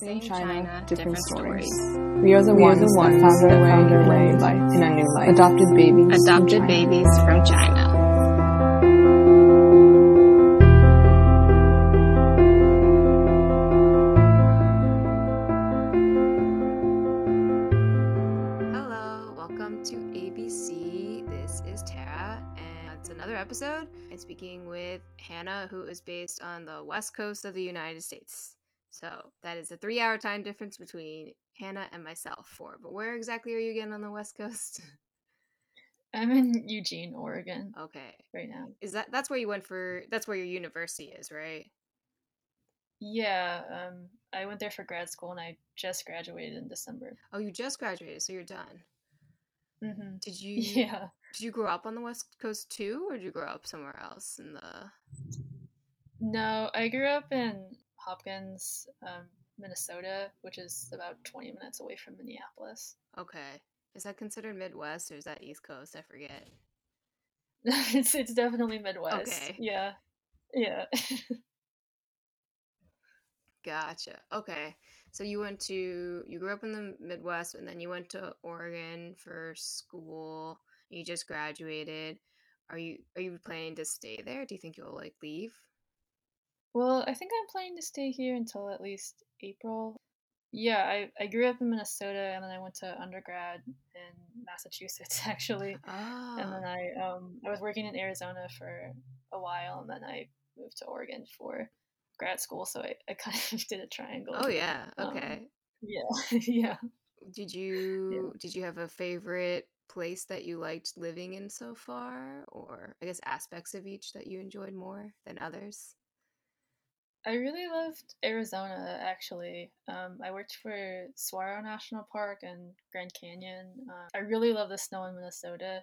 Same China, China, different, different stories. stories. We are the We are ones, the that ones that way, found their way in life, in a new life. Adopted babies. Adopted China. babies from China. Hello, welcome to ABC. This is Tara, and it's another episode. I'm speaking with Hannah, who is based on the west coast of the United States. So that is a three hour time difference between Hannah and myself. For but where exactly are you again on the west coast? I'm in Eugene, Oregon Okay, right now. is that that's where you went for? That's where your university is, right? Yeah, um, I went there for grad school and I just graduated in December. Oh, you just graduated, so you're done. Mm-hmm. Did you? Yeah. Did you grow up on the west coast too, or did you grow up somewhere else in the? No, I grew up in Hopkins, um, Minnesota, which is about 20 minutes away from Minneapolis. Okay, is that considered Midwest or is that East Coast? I forget. it's it's definitely Midwest. Okay. Yeah. Yeah. Gotcha. Okay. So you went to you grew up in the Midwest and then you went to Oregon for school. You just graduated. Are you are you planning to stay there? Do you think you'll like leave? Well, I think I'm planning to stay here until at least April. Yeah, I, I grew up in Minnesota and then I went to undergrad in Massachusetts actually. And then I um I was working in Arizona for a while, and then I moved to Oregon for grad school. So I, I kind of did a triangle. Oh yeah. Um, Okay. Yeah, yeah. Did you did you have a favorite place that you liked living in so far or I guess aspects of each that you enjoyed more than others? I really loved Arizona actually. Um, I worked for Saguaro National Park and Grand Canyon. Uh, I really love the snow in Minnesota,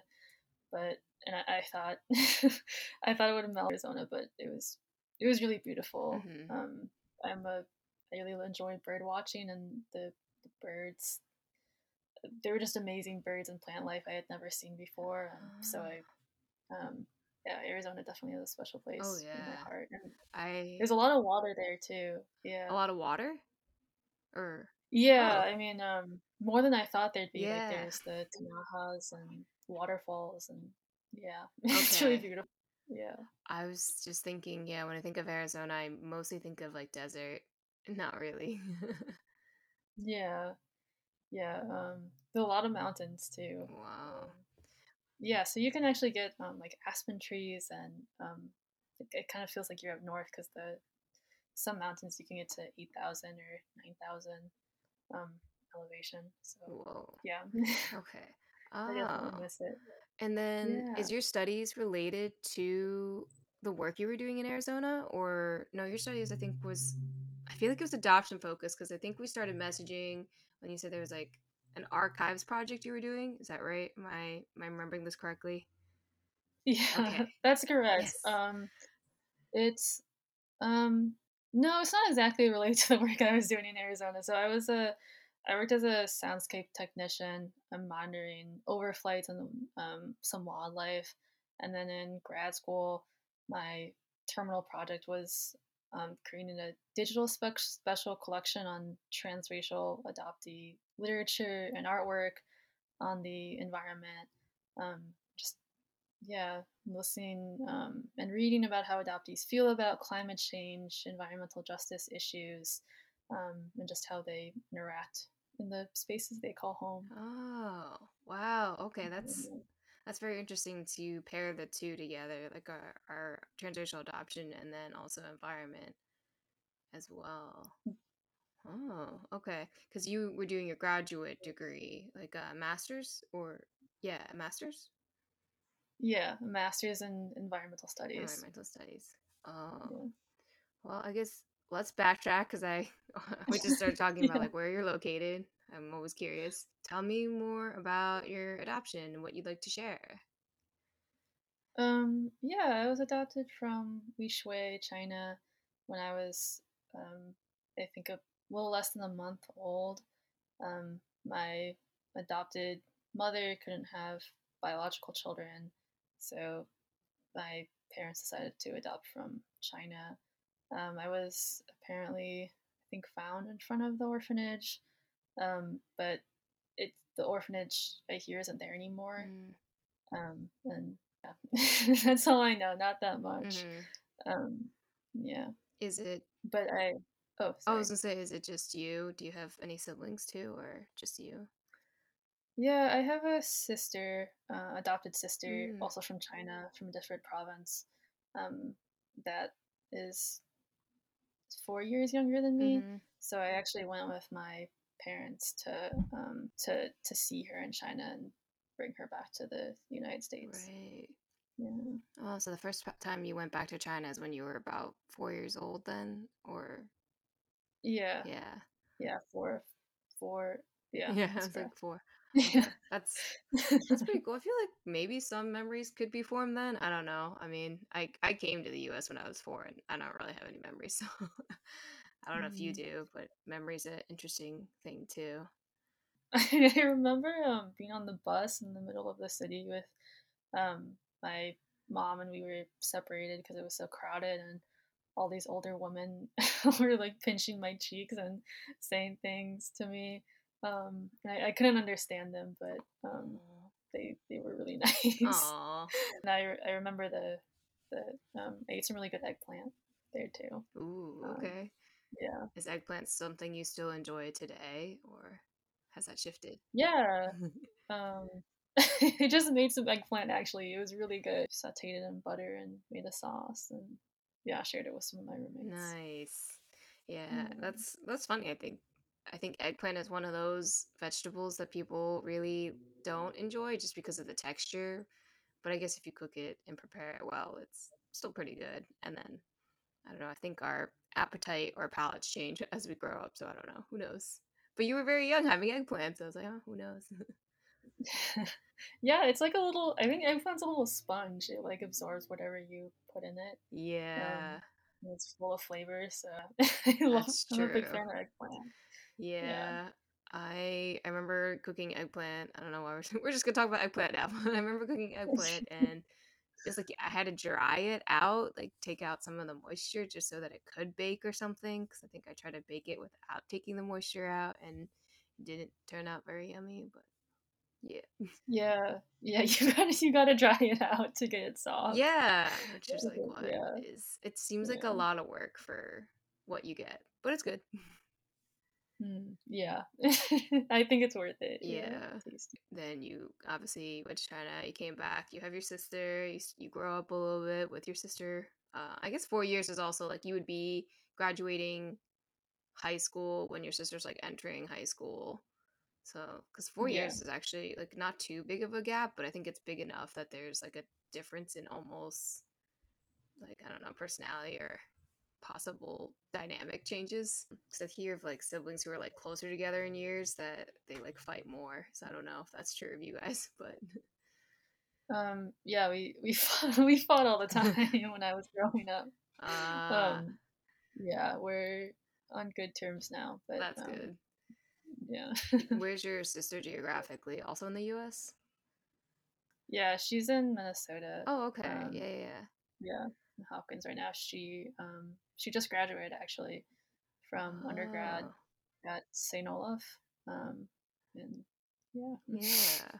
but and I, I thought I thought it would melt Arizona, but it was it was really beautiful. Mhm. Um, I'm a I really enjoyed bird watching and the, the birds. They were just amazing birds and plant life I had never seen before. And so I, um, yeah, Arizona definitely has a special place Oh, in my heart. And I there's a lot of water there too. Yeah. a lot of water? Or Yeah, Oh. I mean, um, more than I thought there'd be. Yeah. Like there's the tinajas and waterfalls and yeah, it's really beautiful. Yeah. I was just thinking, yeah, when I think of Arizona, I mostly think of like desert. Not really. Yeah. Yeah. Um, there are a lot of mountains too. wow. Um, yeah, so you can actually get um, like aspen trees, and um, it, it kind of feels like you're up north because the some mountains you can get to eight thousand or nine thousand um, elevation. So Whoa. yeah, Okay. I definitely Oh. miss it. And then is your studies related to the work you were doing in Arizona or no, your studies I think was I feel like it was adoption focused because I think we started messaging when you said there was like an archives project you were doing. Is that right? Am I am I remembering this correctly? Yeah, Okay. that's correct. Yes. Um, it's um, no, it's not exactly related to the work I was doing in Arizona. So I was a, I worked as a soundscape technician. I'm monitoring overflights and um, some wildlife, and then in grad school, my terminal project was um, creating a digital spec- special collection on transracial adoptee literature and artwork on the environment. Um, just yeah, listening um, and reading about how adoptees feel about climate change, environmental justice issues, um, and just how they interact in the spaces they call home. Oh, wow. Okay, that's that's very interesting to pair the two together, like uh, our, our transracial adoption and then also environment as well. Mm. Oh, okay. Because you were doing your graduate degree, like a master's, or yeah, a master's Yeah, a master's in environmental studies. environmental studies. Oh, Yeah. well, I guess let's backtrack because I we just started talking about Yeah. like where you're located. I'm always curious. Tell me more about your adoption and what you'd like to share. Um, yeah, I was adopted from Wishui, China, when I was, um, I think, a little less than a month old. Um, my adopted mother couldn't have biological children, so my parents decided to adopt from China. Um, I was apparently, I think found in front of the orphanage, um, but it the orphanage I hear isn't there anymore. Mm. Um, and yeah, that's all I know. Not that much. hmm Um, yeah, Is it? but I oh I was gonna say, is it just you? Do you have any siblings too, or just you? Yeah, I have a sister, uh, adopted sister, Mm. also from China, from a different province, um, that is four years younger than me. hmm So I actually went with my parents to um, to to see her in China and bring her back to the United States. Right. Yeah. Oh, so the first time you went back to China is when you were about four years old, then, or Yeah. yeah, Yeah. Four. Four. Yeah. yeah, it's like four. Yeah. That's that's pretty cool. I feel like maybe some memories could be formed then. I don't know. I mean, I I came to the U.S. when I was four, and I don't really have any memories, so I don't know if you Mm. do. But memory's an interesting thing too. I remember um, being on the bus in the middle of the city with um, my mom, and we were separated because it was so crowded, and all these older women were like pinching my cheeks and saying things to me. Um, and I, I couldn't understand them, but um, they they were really nice. Aw. And I, I remember the the um, I ate some really good eggplant there too. Ooh, Um, okay. Yeah, Is eggplant something you still enjoy today, or has that shifted? yeah. Um, I just made some eggplant actually. It was really good. Sauteed it in butter and made a sauce, and yeah, shared it with some of my roommates. Nice. Yeah, Yeah. that's that's funny. I think I think eggplant is one of those vegetables that people really don't enjoy just because of the texture. But I guess if you cook it and prepare it well, it's still pretty good. And then I don't know, I think our appetite or palates change as we grow up, so I don't know. Who knows? But you were very young having eggplants. So I was like, oh, who knows? yeah, it's like a little. I think eggplant's a little sponge. It like absorbs whatever you put in it. Um, yeah. and It's full of flavors. So I love. That's I'm a big true. fan of eggplant. Yeah. I I remember cooking eggplant. I don't know why we're, we're just gonna talk about eggplant now. I remember cooking eggplant and it's like I had to dry it out, like take out some of the moisture just so that it could bake or something. Because I think I tried to bake it without taking the moisture out and it didn't turn out very yummy. But yeah, Yeah, yeah. You gotta you gotta dry it out to get it soft. yeah, which is like what Yeah. is it seems like a lot of work for what you get, but it's good. Mm, yeah. I think it's worth it. Yeah. tasty. then you obviously went to China. You came back. You have your sister. You, you grow up a little bit with your sister. Uh, I guess four years is also like you would be graduating high school when your sister's like entering high school. So, because four Yeah. years is actually like not too big of a gap, but I think it's big enough that there's like a difference in almost like I don't know personality or possible dynamic changes. Because I hear of like siblings who are like closer together in years that they like fight more. So I don't know if that's true of you guys, but Um, yeah, we we fought, we fought all the time when I was growing up. uh, Um, yeah, we're on good terms now. But that's um, good. Yeah, Where's your sister geographically? Also in the U.S. yeah. She's in Minnesota. Oh, okay. Um, yeah, yeah, yeah. Hopkins right now. She um she just graduated actually from undergrad Oh, at St. Olaf. Um, and yeah, Yeah.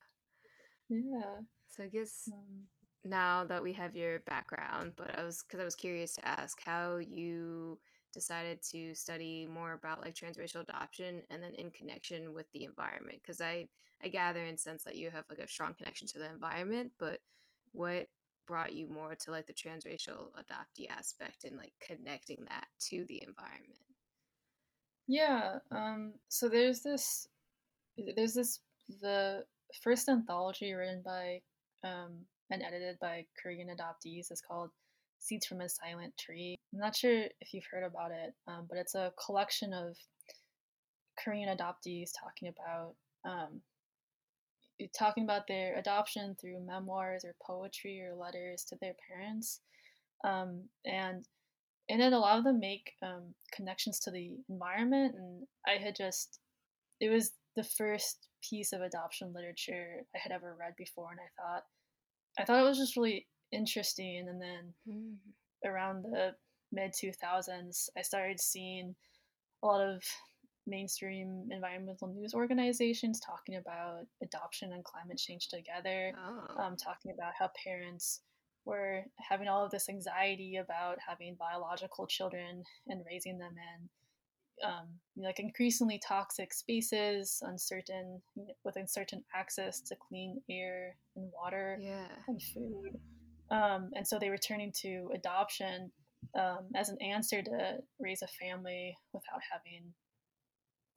yeah. So I guess Um, now that we have your background, but I was because I was curious to ask how you decided to study more about like transracial adoption and then in connection with the environment because I I gather and sense that you have like a strong connection to the environment, but what brought you more to like the transracial adoptee aspect and like connecting that to the environment? Yeah. Um, so there's this, there's this, the first anthology written by um, and edited by Korean adoptees is called Seeds from a Silent Tree. I'm not sure if you've heard about it, um, but it's a collection of Korean adoptees talking about um, talking about their adoption through memoirs or poetry or letters to their parents. Um, and in it, a lot of them make um, connections to the environment. And I had just, it was the first piece of adoption literature I had ever read before. And I thought, I thought it was just really interesting. And then Mm. around the mid 2000s, I started seeing a lot of mainstream environmental news organizations talking about adoption and climate change together, Oh. um, talking about how parents were having all of this anxiety about having biological children and raising them in um, like increasingly toxic spaces, uncertain with uncertain access to clean air and water Yeah. and food. Um, and so they were turning to adoption um, as an answer to raise a family without having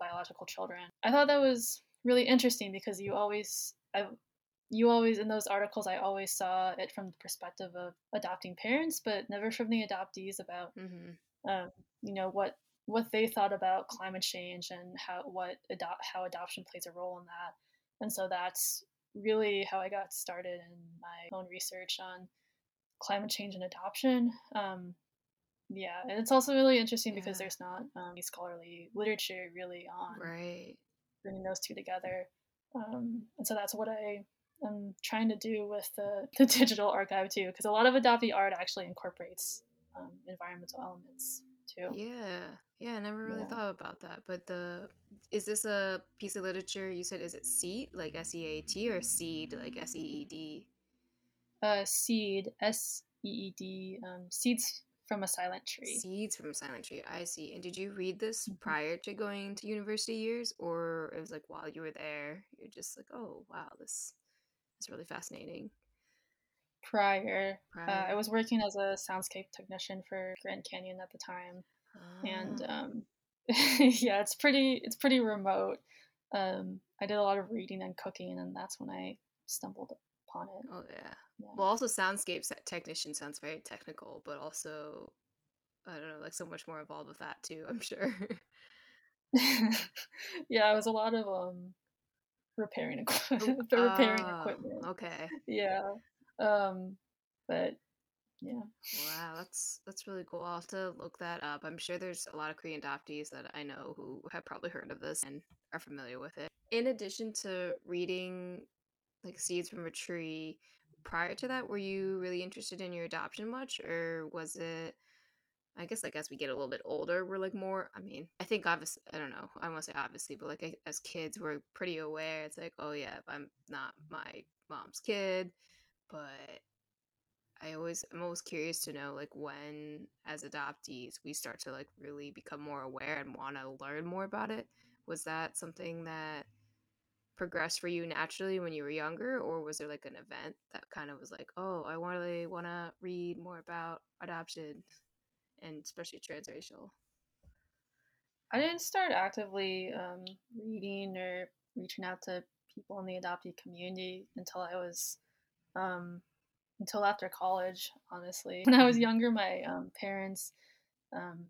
biological children. I thought that was really interesting because you always, I, you always in those articles, I always saw it from the perspective of adopting parents, but never from the adoptees about, Mm-hmm. um, you know, what what they thought about climate change and how what adopt how adoption plays a role in that. And so that's really how I got started in my own research on climate change and adoption. Um, yeah, and it's also really interesting because there's not um, any scholarly literature really on Right. bringing those two together. Um, and so that's what I am trying to do with the, the digital archive too, because a lot of adoptee art actually incorporates um, environmental elements too. Yeah. Yeah, I never really Yeah. thought about that. But the is this a piece of literature you said is it seed like S E A T or seed like S E E D? Uh, seed, S E E D, um, seeds from a silent tree. Seeds from a Silent Tree. I see. And did you read this Mhm. prior to going to university years or it was like while you were there, you're just like, "Oh, wow, this is really fascinating." Prior, uh, I was working as a soundscape technician for Grand Canyon at the time, and Ah. um, yeah, it's pretty it's pretty remote. Um, I did a lot of reading and cooking, and that's when I stumbled upon it. Oh yeah. Yeah. Well, also soundscape technician sounds very technical, but also I don't know, like so much more involved with that too. I'm sure. yeah, it was a lot of um repairing equipment, the repairing Oh, equipment. okay. Yeah, um, but yeah, Wow, that's that's really cool. I'll have to look that up. I'm sure there's a lot of Korean adoptees that I know who have probably heard of this and are familiar with it. In addition to reading like seeds from a tree, prior to that, were you really interested in your adoption much, or was it? I guess like as we get a little bit older, we're like more. I mean, I think obviously, I don't know. I want to say obviously, but like as kids, we're pretty aware. It's like, oh yeah, I'm not my mom's kid, but I always I'm always curious to know like when as adoptees we start to like really become more aware and want to learn more about it. Was that something that progressed for you naturally when you were younger or was there like an event that kind of was like, "Oh, I really want to read more about adoption and especially transracial." I didn't start actively um, reading or reaching out to people in the adoptee community until I was um, until after college. Honestly, when I was younger, my um, parents um,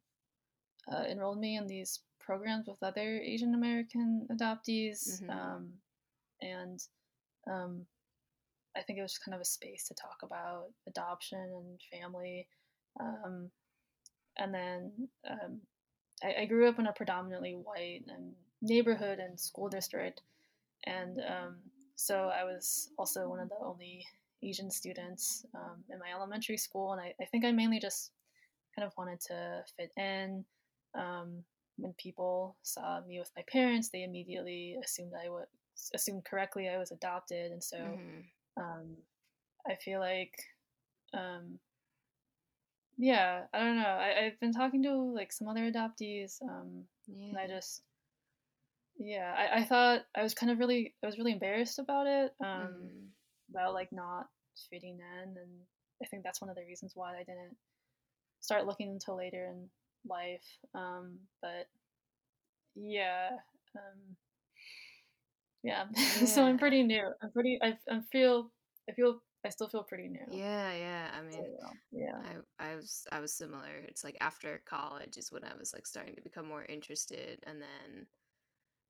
uh, enrolled me in these programs with other Asian American adoptees, Mhm. um, and um, I think it was kind of a space to talk about adoption and family. Um, and then um, I, I grew up in a predominantly white neighborhood and school district, and um, so I was also one of the only Asian students um, in my elementary school, and I, I think I mainly just kind of wanted to fit in. Um, when people saw me with my parents, they immediately assumed I was assumed correctly I was adopted, and so Mhm. um, I feel like um, yeah, I don't know. I, I've been talking to like some other adoptees, um, and I just yeah, I, I thought I was kind of really I was really embarrassed about it, um, Mhm. about like not fitting in, and I think that's one of the reasons why I didn't start looking until later in life. Um, but yeah, um, yeah. so I'm pretty new. I'm pretty. I, I feel. I feel. I still feel pretty new. Yeah, yeah. I mean, So, yeah. I I was I was similar. It's like after college is when I was like starting to become more interested, and then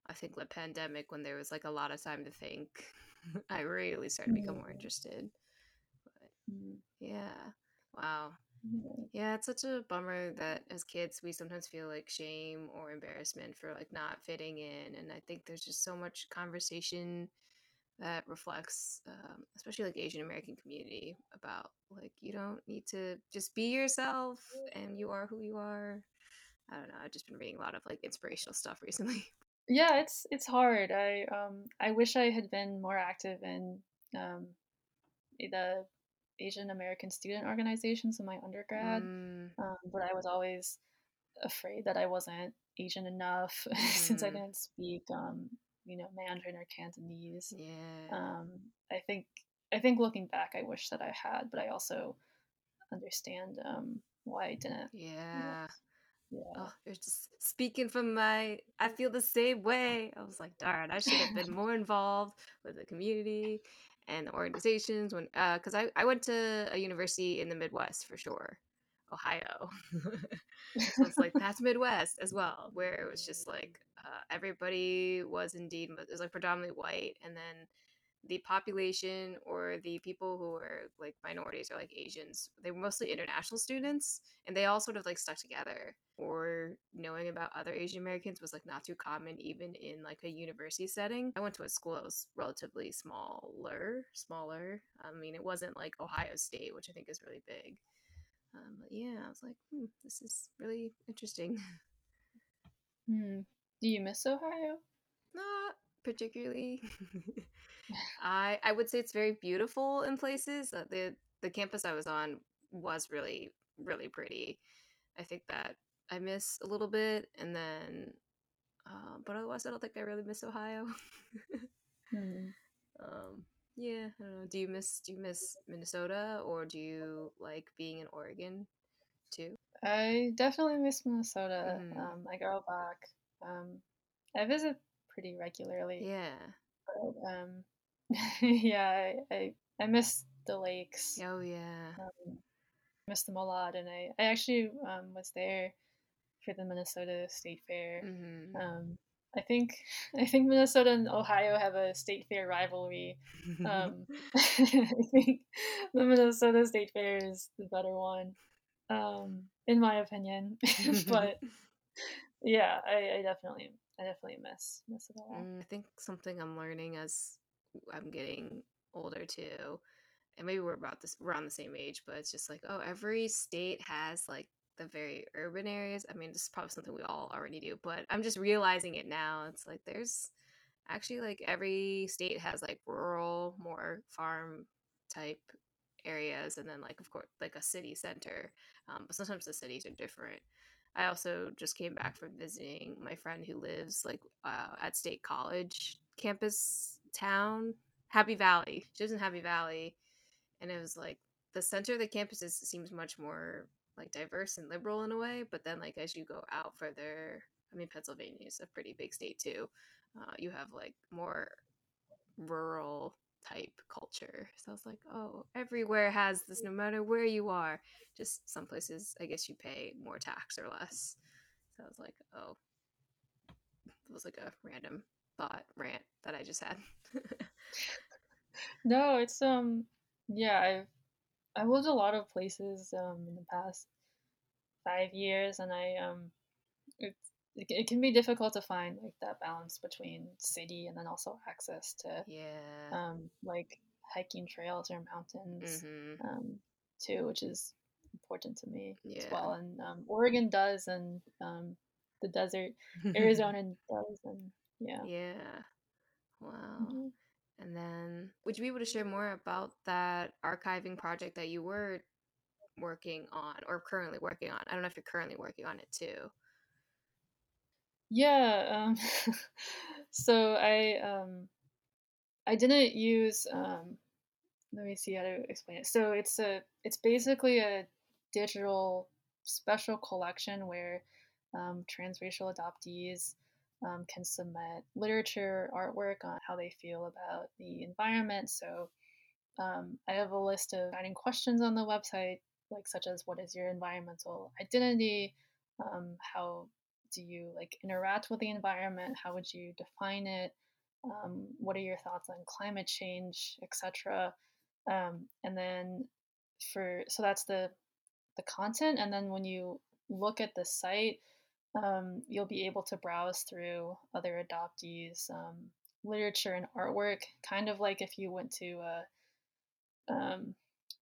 I think the pandemic when there was like a lot of time to think, I really started to become more Mm, interested. But mm, yeah, wow, yeah. yeah, it's such a bummer that as kids we sometimes feel like shame or embarrassment for like not fitting in, and I think there's just so much conversation that reflects, um, especially like Asian American community, about like you don't need to just be yourself and you are who you are. I don't know. I've just been reading a lot of like inspirational stuff recently. Yeah, it's it's hard. I um I wish I had been more active in um the Asian American student organizations in my undergrad, Mm, um, but I was always afraid that I wasn't Asian enough since I mhm. didn't speak um you know Mandarin or Cantonese. Yeah. Um, I think I think looking back, I wish that I had, but I also understand um why I didn't. Yeah. Yeah. Oh, you're just speaking from my. I feel the same way. I was like, darn, I should have been more involved with the community and the organizations when, uh, because I I went to a university in the Midwest for sure, Ohio. so it's like that's Midwest as well, where it was just like uh, everybody was indeed it was like predominantly white, and then the population or the people who were like minorities or like Asians, they were mostly international students and they all sort of like stuck together. Or knowing about other Asian Americans was like not too common even in like a university setting. I went to a school that was relatively smaller, smaller. I mean, it wasn't like Ohio State, which I think is really big. Um, but yeah, I was like, hmm, this is really interesting. Hmm. Do you miss Ohio? Not particularly. I I would say it's very beautiful in places. Uh, the the campus I was on was really really pretty. I think that I miss a little bit, and then, uh, but otherwise, I don't think I really miss Ohio. Hmm. um, yeah, I don't know. Do you miss Do you miss Minnesota, or do you like being in Oregon too? I definitely miss Minnesota. hmm Um, I go back. Um, I visit pretty regularly. Yeah. But, um, yeah, I, I I miss the lakes. Oh yeah. Um, miss them a lot, and I I actually um, was there for the Minnesota State Fair. hmm Um, I think I think Minnesota and Ohio have a state fair rivalry. Um, I think the Minnesota State Fair is the better one, um, in my opinion. but yeah, I, I definitely I definitely miss miss it a lot. Mm, I think something I'm learning as I'm getting older too, and maybe we're about this around the same age, but it's just like, oh, every state has like the very urban areas. I mean, this is probably something we all already do, but I'm just realizing it now. It's like there's actually like every state has like rural, more farm type areas, and then like of course like a city center. Um, but sometimes the cities are different. I also just came back from visiting my friend who lives like uh, at State College campus town, Happy Valley. She lives in Happy Valley, and it was like the center of the campus is, seems much more like diverse and liberal in a way. But then like as you go out further, I mean Pennsylvania is a pretty big state too. Uh, you have like more rural type culture. So I was like, oh, everywhere has this, no matter where you are. Just some places, I guess you pay more tax or less. So I was like, oh, it was like a random thought rant that I just had. No, it's um yeah I've I've lived a lot of places um in the past five years, and I um it's it, it can be difficult to find like that balance between city and then also access to yeah. um like hiking trails or mountains hmm um too, which is important to me as Yeah. well. And um, Oregon does, and um the desert, Arizona does, and yeah. yeah. Wow. Mhm. And then, would you be able to share more about that archiving project that you were working on or currently working on? I don't know if you're currently working on it too. Yeah. Um, so I um, I didn't use um, let me see how to explain it. So it's a it's basically a digital special collection where um, transracial adoptees um, can submit literature, artwork on how they feel about the environment. So um, I have a list of guiding questions on the website, like such as what is your environmental identity, um, how do you like interact with the environment, how would you define it, um, what are your thoughts on climate change, etc. Um, and then for so that's the the content, and then when you look at the site, um, you'll be able to browse through other adoptees' um, literature and artwork, kind of like if you went to a um,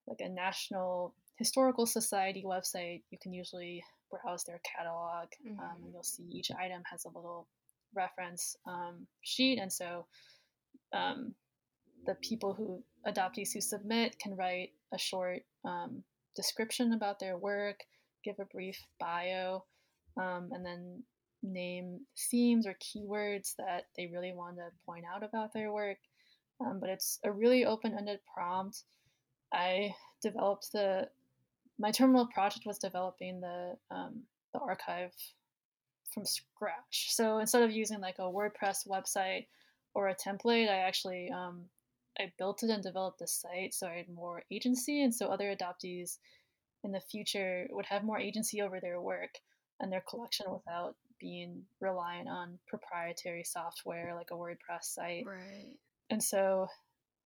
like a National Historical Society website, you can usually browse their catalog, mm-hmm. um, and you'll see each item has a little reference um, sheet, and so um, the people who adoptees who submit can write a short um, description about their work, give a brief bio, um, and then name themes or keywords that they really want to point out about their work. Um, but it's a really open-ended prompt. I developed the my terminal project was developing the um, the archive from scratch. So instead of using like a WordPress website or a template, I actually um, I built it and developed the site so I had more agency, and so other adoptees in the future would have more agency over their work and their collection without being reliant on proprietary software like a WordPress site. Right. And so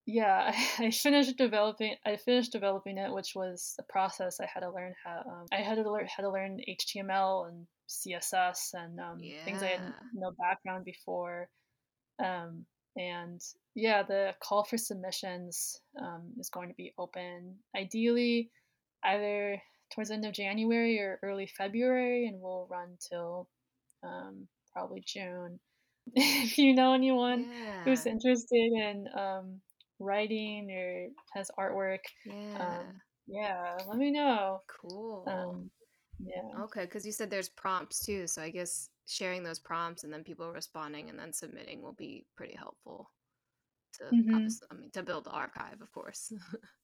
yeah, I, finished developing. I finished developing it, which was a process. I had to learn how. Um, I had to learn how to learn HTML and CSS and um, yeah. things I had no background before. Um, and yeah, the call for submissions um, is going to be open ideally either towards the end of January or early February, and we'll run till um, probably June. if you know anyone yeah. who's interested in um, writing or has artwork, yeah, um, yeah, let me know. Cool. Um, yeah. Okay, because you said there's prompts too, so I guess sharing those prompts and then people responding and then submitting will be pretty helpful. To Mhm. I mean, to build the archive, of course.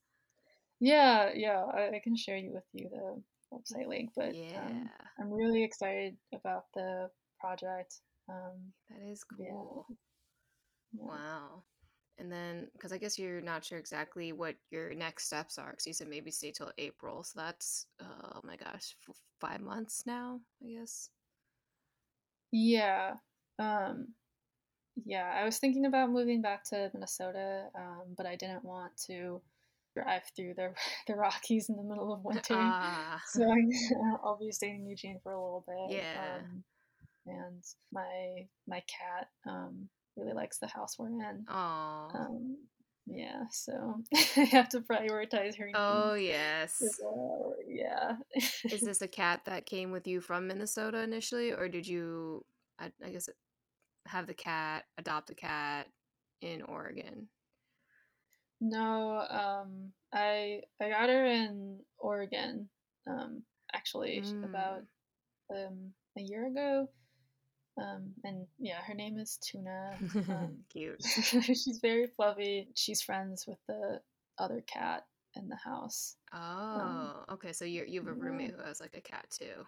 Yeah, yeah, I, I can share you with you the website link, but yeah, um, I'm really excited about the project. Um, that is yeah. cool. yeah. Wow. And then, because I guess you're not sure exactly what your next steps are, because you said maybe stay till April. So that's, oh my gosh, f- five months now, I guess. Yeah. Um, yeah, I was thinking about moving back to Minnesota, um, but I didn't want to drive through the the Rockies in the middle of winter. Ah, So I'll be staying in Eugene for a little bit. Yeah. Um, and my my cat um, really likes the house we're in. oh, Um, yeah, so I have to prioritize her. oh yes. well. Yeah. Is this a cat that came with you from Minnesota initially, or did you, I, I guess, have the cat adopt a cat in Oregon? No, um, I I got her in Oregon. Um, actually, sh- about Mm. um a year ago. Um, and yeah, her name is Tuna. Um, Cute. she's very fluffy. She's friends with the other cat in the house. Oh, okay. So you you have a roommate who has like a cat too.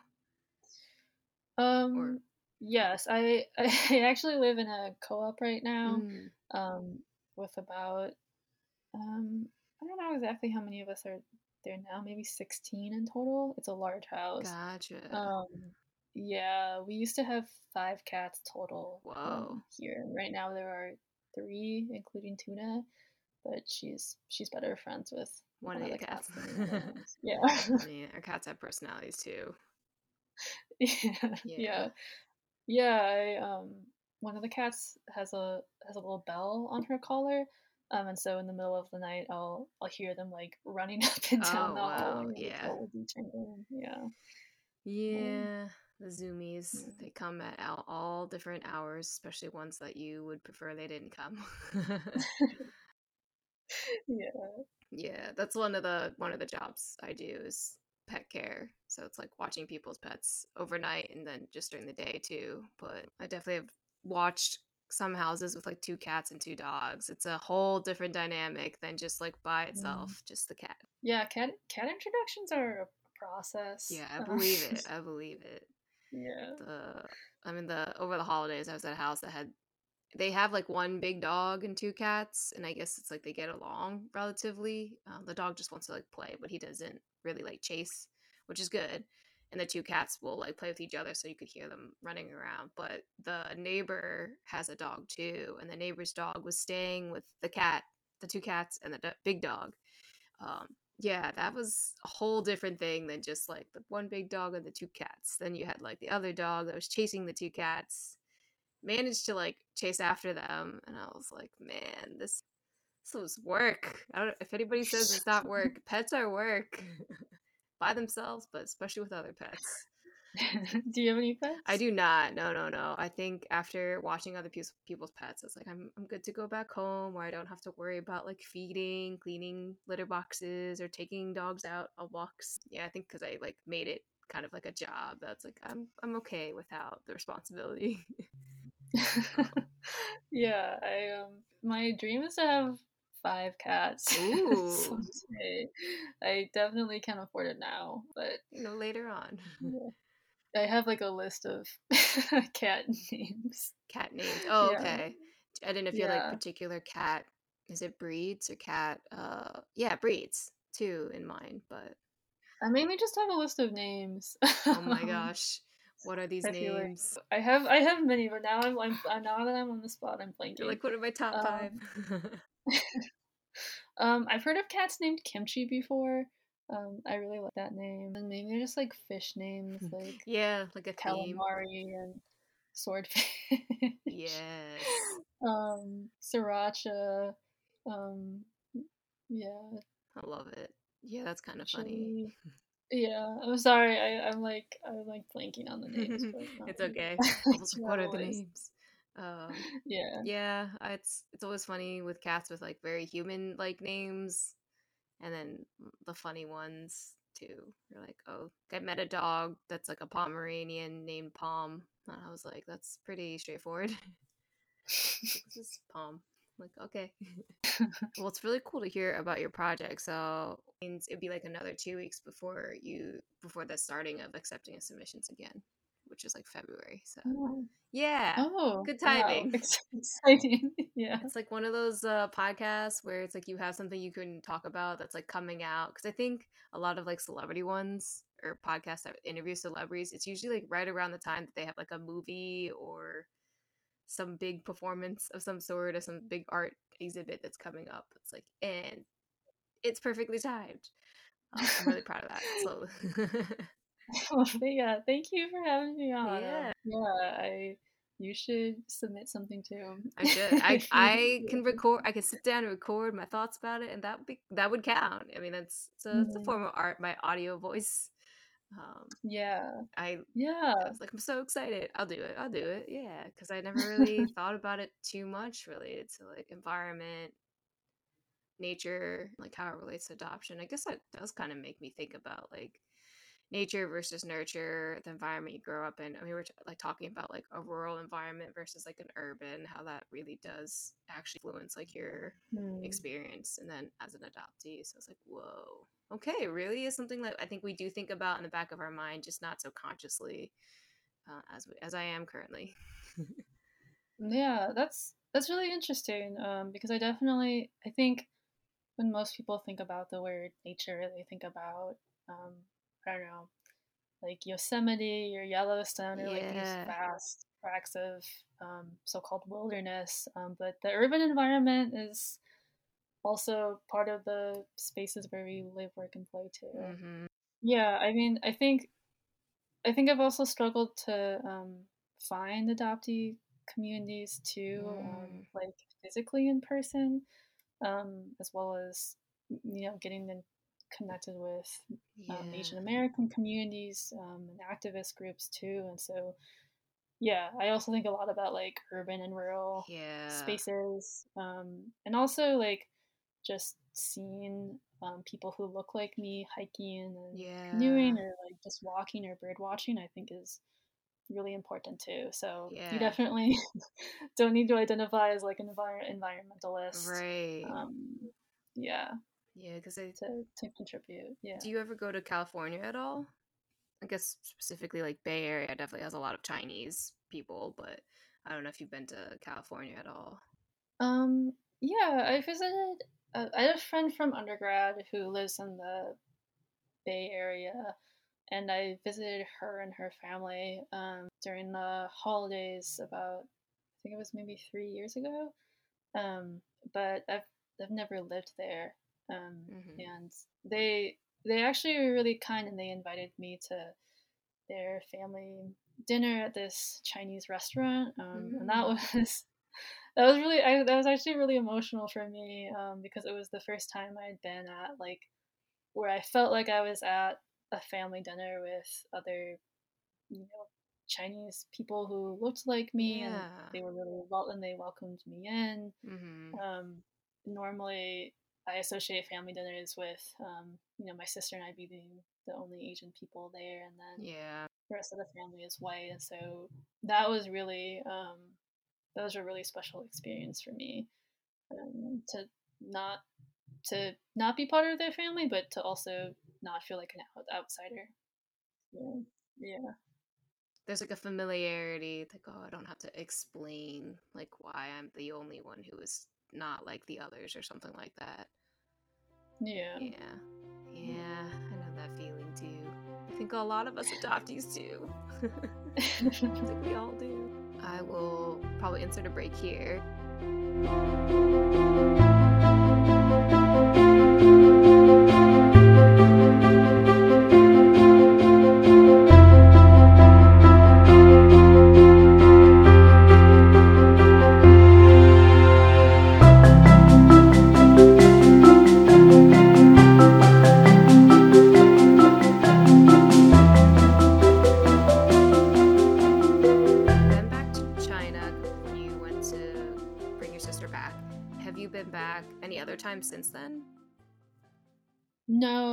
Um, yes, I I actually live in a co-op right now. Mm. Um, with about um I don't know exactly how many of us are there now. Maybe sixteen in total. It's a large house. Gotcha. Um, yeah, we used to have five cats total. Whoa. Um, here right now there are three, including Tuna, but she's she's better friends with One of the cats. than the other ones. yeah. I mean, our cats have personalities too. yeah, Yeah. yeah, yeah. I um, one of the cats has a has a little bell on her collar, um, and so in the middle of the night, I'll I'll hear them like running up and down Oh, the wow, and the yeah. bell will be tingling. Yeah, Yeah, the zoomies, Yeah. they come at all, all different hours, especially ones that you would prefer they didn't come. yeah, yeah, that's one of the one of the jobs I do is pet care. So it's like watching people's pets overnight and then just during the day too. But I definitely have watched some houses with like two cats and two dogs. It's a whole different dynamic than just like by itself, just the cat. yeah. Cat cat introductions are a process. Yeah, I Uh, believe it. I believe it. yeah. the I mean the over the holidays I was at a house that had they have like one big dog and two cats and I guess it's like they get along relatively. Um, the dog just wants to like play, but he doesn't really like chase, which is good. And the two cats will like play with each other, so you could hear them running around. But the neighbor has a dog too, and the neighbor's dog was staying with the cat, the two cats, and the d- big dog. Um, yeah, that was a whole different thing than just like the one big dog and the two cats. Then you had like the other dog that was chasing the two cats, managed to like chase after them, and I was like, man, this this was work. I don't if anybody says it's not work, pets are work by themselves, but especially with other pets. do you have any pets? I do not. No, no, no. I think after watching other people's people's pets, it's like I'm I'm good to go back home where I don't have to worry about like feeding, cleaning litter boxes, or taking dogs out on walks. Yeah, I think because I like made it kind of like a job. That's like I'm I'm okay without the responsibility. yeah, I um my dream is to have five cats. Ooh. I definitely can't afford it now, but you know later on. I have like a list of cat names. Cat names. Oh, yeah. okay. I didn't know if you yeah. had like particular cat. Is it breeds or cat? Uh, yeah, breeds too in mind, but I mainly just have a list of names. oh my gosh. What are these I names? Like I have I have many, but now I'm, I'm now that I'm on the spot, I'm blanking. You're like, what are my top um, five? um, I've heard of cats named Kimchi before. Um, I really like that name, and maybe just like fish names, like yeah, like a calamari theme. and swordfish. yes. Um, sriracha. Um, yeah. I love it. Yeah, that's kind of funny. Yeah, I'm sorry. I, I'm like I'm like blanking on the names. it's okay. what are the names? Um, yeah, yeah. It's it's always funny with cats with like very human like names, and then the funny ones too. You're like, oh, I met a dog that's like a Pomeranian named Palm. And I was like, that's pretty straightforward. this is Palm. I'm like, okay. well, it's really cool to hear about your project. So it'd be like another two weeks before you before the starting of accepting submissions again, which is like February. So oh. yeah, oh, good timing. Wow. exciting. yeah, it's like one of those uh, podcasts where it's like you have something you can talk about that's like coming out because I think a lot of like celebrity ones or podcasts that interview celebrities, it's usually like right around the time that they have like a movie or some big performance of some sort or some big art exhibit that's coming up. It's like, and it's perfectly timed. I'm really proud of that. So, oh, yeah, thank you for having me on. Yeah, yeah, I. You should submit something too. I should. I I can record. I can sit down and record my thoughts about it, and that would be that would count. I mean, that's a, mm-hmm. it's a form of art. My audio voice um, yeah. I yeah. I was like, I'm so excited. I'll do it. I'll do it. Yeah, because I never really thought about it too much related to like environment, nature, like how it relates to adoption. I guess that does kind of make me think about like nature versus nurture, the environment you grow up in. I mean, we are t- like talking about like a rural environment versus like an urban, how that really does actually influence like your mm. experience, and then as an adoptee. So it's like, whoa, okay, really is something that I think we do think about in the back of our mind, just not so consciously uh, as we, as I am currently. yeah, that's that's really interesting um, because I definitely I think when most people think about the word nature, they think about um, I don't know, like Yosemite or Yellowstone or yeah. like these vast tracts of um, so-called wilderness. Um, but the urban environment is also part of the spaces where we live, work, and play too. Mm-hmm. Yeah, I mean, I think, I think I've also struggled to um, find adoptee communities too, um, mm. um, like physically in person, um, as well as you know getting them connected with um, yeah. Asian American communities um, and activist groups too, and so yeah, I also think a lot about like urban and rural yeah. spaces, um, and also like just seeing um, people who look like me hiking and yeah. canoeing or like just walking or bird watching, I think is really important too. So yeah. you definitely don't need to identify as like an envir- environmentalist, right? Um, yeah, yeah, because I to to contribute. Yeah. Do you ever go to California at all? I guess specifically like Bay Area definitely has a lot of Chinese people, but I don't know if you've been to California at all. Um. Yeah, I visited uh, I had a friend from undergrad who lives in the Bay Area, and I visited her and her family um, during the holidays about I think it was maybe three years ago. Um, but I've I've never lived there, um, mm-hmm. and they they actually were really kind, and they invited me to their family dinner at this Chinese restaurant, mm-hmm. and that mm. was that was really I, that was actually really emotional for me um, because it was the first time I'd been at like where I felt like I was at a family dinner with other you know Chinese people who looked like me, Yeah. and they were really well, and they welcomed me in. Mm-hmm. Um, normally, I associate family dinners with, um, you know, my sister and I being the only Asian people there, and then Yeah. the rest of the family is white, and so that was really, um, that was a really special experience for me, um, to not to not be part of their family, but to also not feel like an outsider. Yeah, yeah, There's like a familiarity, like, oh, I don't have to explain like why I'm the only one who is not like the others or something like that. yeah. Yeah. Yeah, I know that feeling too. I think a lot of us adoptees do. I think we all do. I will probably insert a break here.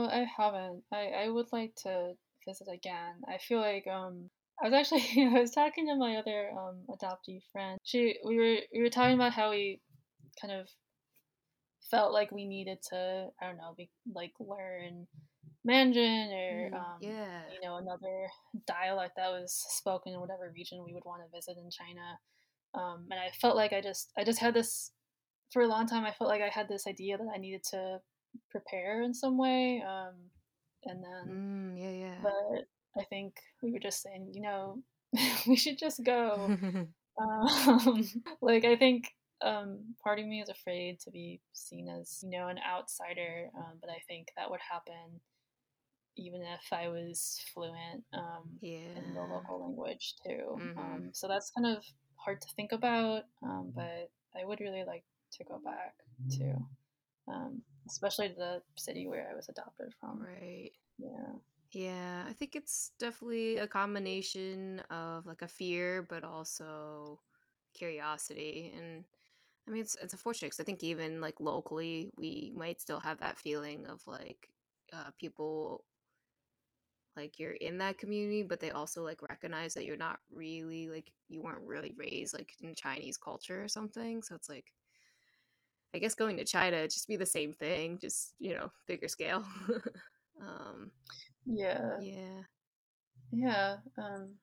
I haven't. I, I would like to visit again. I feel like um I was actually I was talking to my other um adoptee friend. She we were we were talking about how we kind of felt like we needed to I don't know, be, like learn Mandarin or Mm, um yeah. you know another dialect that was spoken in whatever region we would want to visit in China. Um, and I felt like I just I just had this for a long time. I felt like I had this idea that I needed to prepare in some way. Um, and then, Mm, yeah, yeah. but I think we were just saying, you know, we should just go. Um, like I think um, part of me is afraid to be seen as you know an outsider, um, but I think that would happen even if I was fluent um, yeah. in the local language too. Mhm. Um, so that's kind of hard to think about, um, but I would really like to go back to, um, especially the city where I was adopted from. Right. Yeah. Yeah, I think it's definitely a combination of like a fear, but also curiosity. And I mean, it's it's unfortunate because I think even like locally, we might still have that feeling of like uh, people like you're in that community, but they also like recognize that you're not really like you weren't really raised like in Chinese culture or something. So it's like, I guess going to China just be the same thing, just you know, bigger scale. um, Yeah. yeah. Yeah. Um,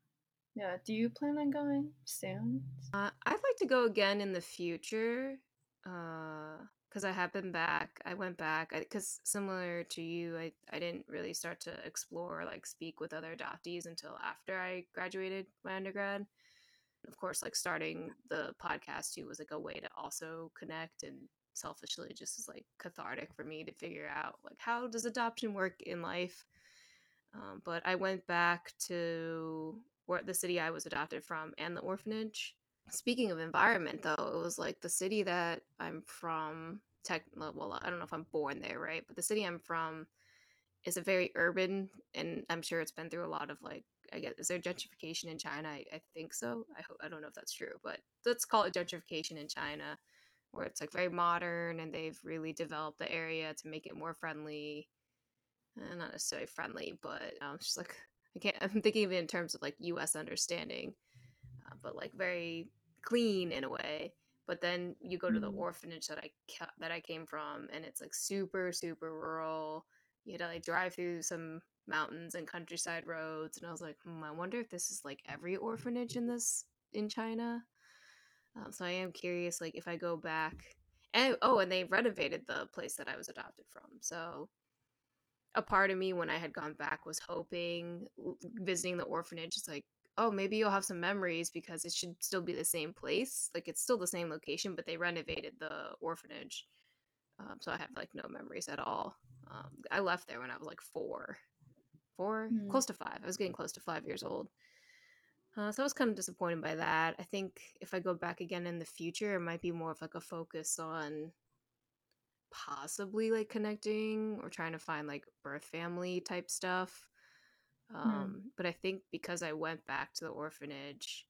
yeah. Do you plan on going soon? Uh, I'd like to go again in the future because I have been back. I went back because similar to you, I, I didn't really start to explore like speak with other adoptees until after I graduated my undergrad. Of course, like starting the podcast too was like a way to also connect and selfishly just is like cathartic for me to figure out like how does adoption work in life. Um, but I went back to where the city I was adopted from and the orphanage. Speaking of environment, though, it was like the city that I'm from. Tech, well, I don't know if I'm born there, right? But the city I'm from is a very urban, and I'm sure it's been through a lot of like, I guess, is there gentrification in China? I, I think so. I hope I don't know if that's true, but let's call it gentrification in China, where it's like very modern and they've really developed the area to make it more friendly. Eh, not necessarily friendly, but um, just like I can't. I'm thinking of it in terms of like U.S. understanding, uh, but like very clean in a way. But then you go to the Mm. orphanage that I ca- that I came from, and it's like super super rural. You had to like drive through some mountains and countryside roads, and I was like, hmm, I wonder if this is like every orphanage in this in China. Um, so I am curious, like if I go back, and oh, and they renovated the place that I was adopted from, so a part of me when I had gone back was hoping visiting the orphanage is like, oh, maybe you'll have some memories because it should still be the same place. Like it's still the same location, but they renovated the orphanage. Um, so I have like no memories at all. Um, I left there when I was like four, four, Hmm. close to five. I was getting close to five years old. Uh, so I was kind of disappointed by that. I think if I go back again in the future, it might be more of like a focus on possibly like connecting or trying to find like birth family type stuff Hmm. Um, mm. But I think because I went back to the orphanage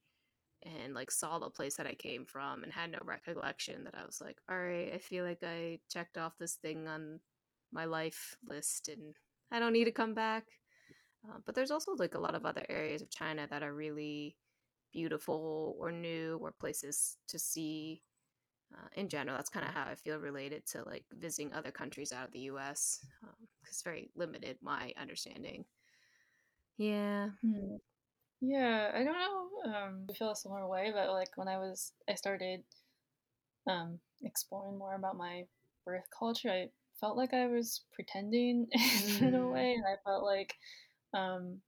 and like saw the place that I came from and had no recollection, that I was like, all right, I feel like I checked off this thing on my life list and I don't need to come back. Uh, but there's also like a lot of other areas of China that are really beautiful or new or places to see. Uh, in general, that's kind of how I feel related to like visiting other countries out of the U.S. Um, it's very limited my understanding. Yeah. Hmm. Yeah, I don't know. Um, I feel a similar way, but like when I was, I started um, exploring more about my birth culture. I felt like I was pretending mm. in a mm. way, and I felt like, um,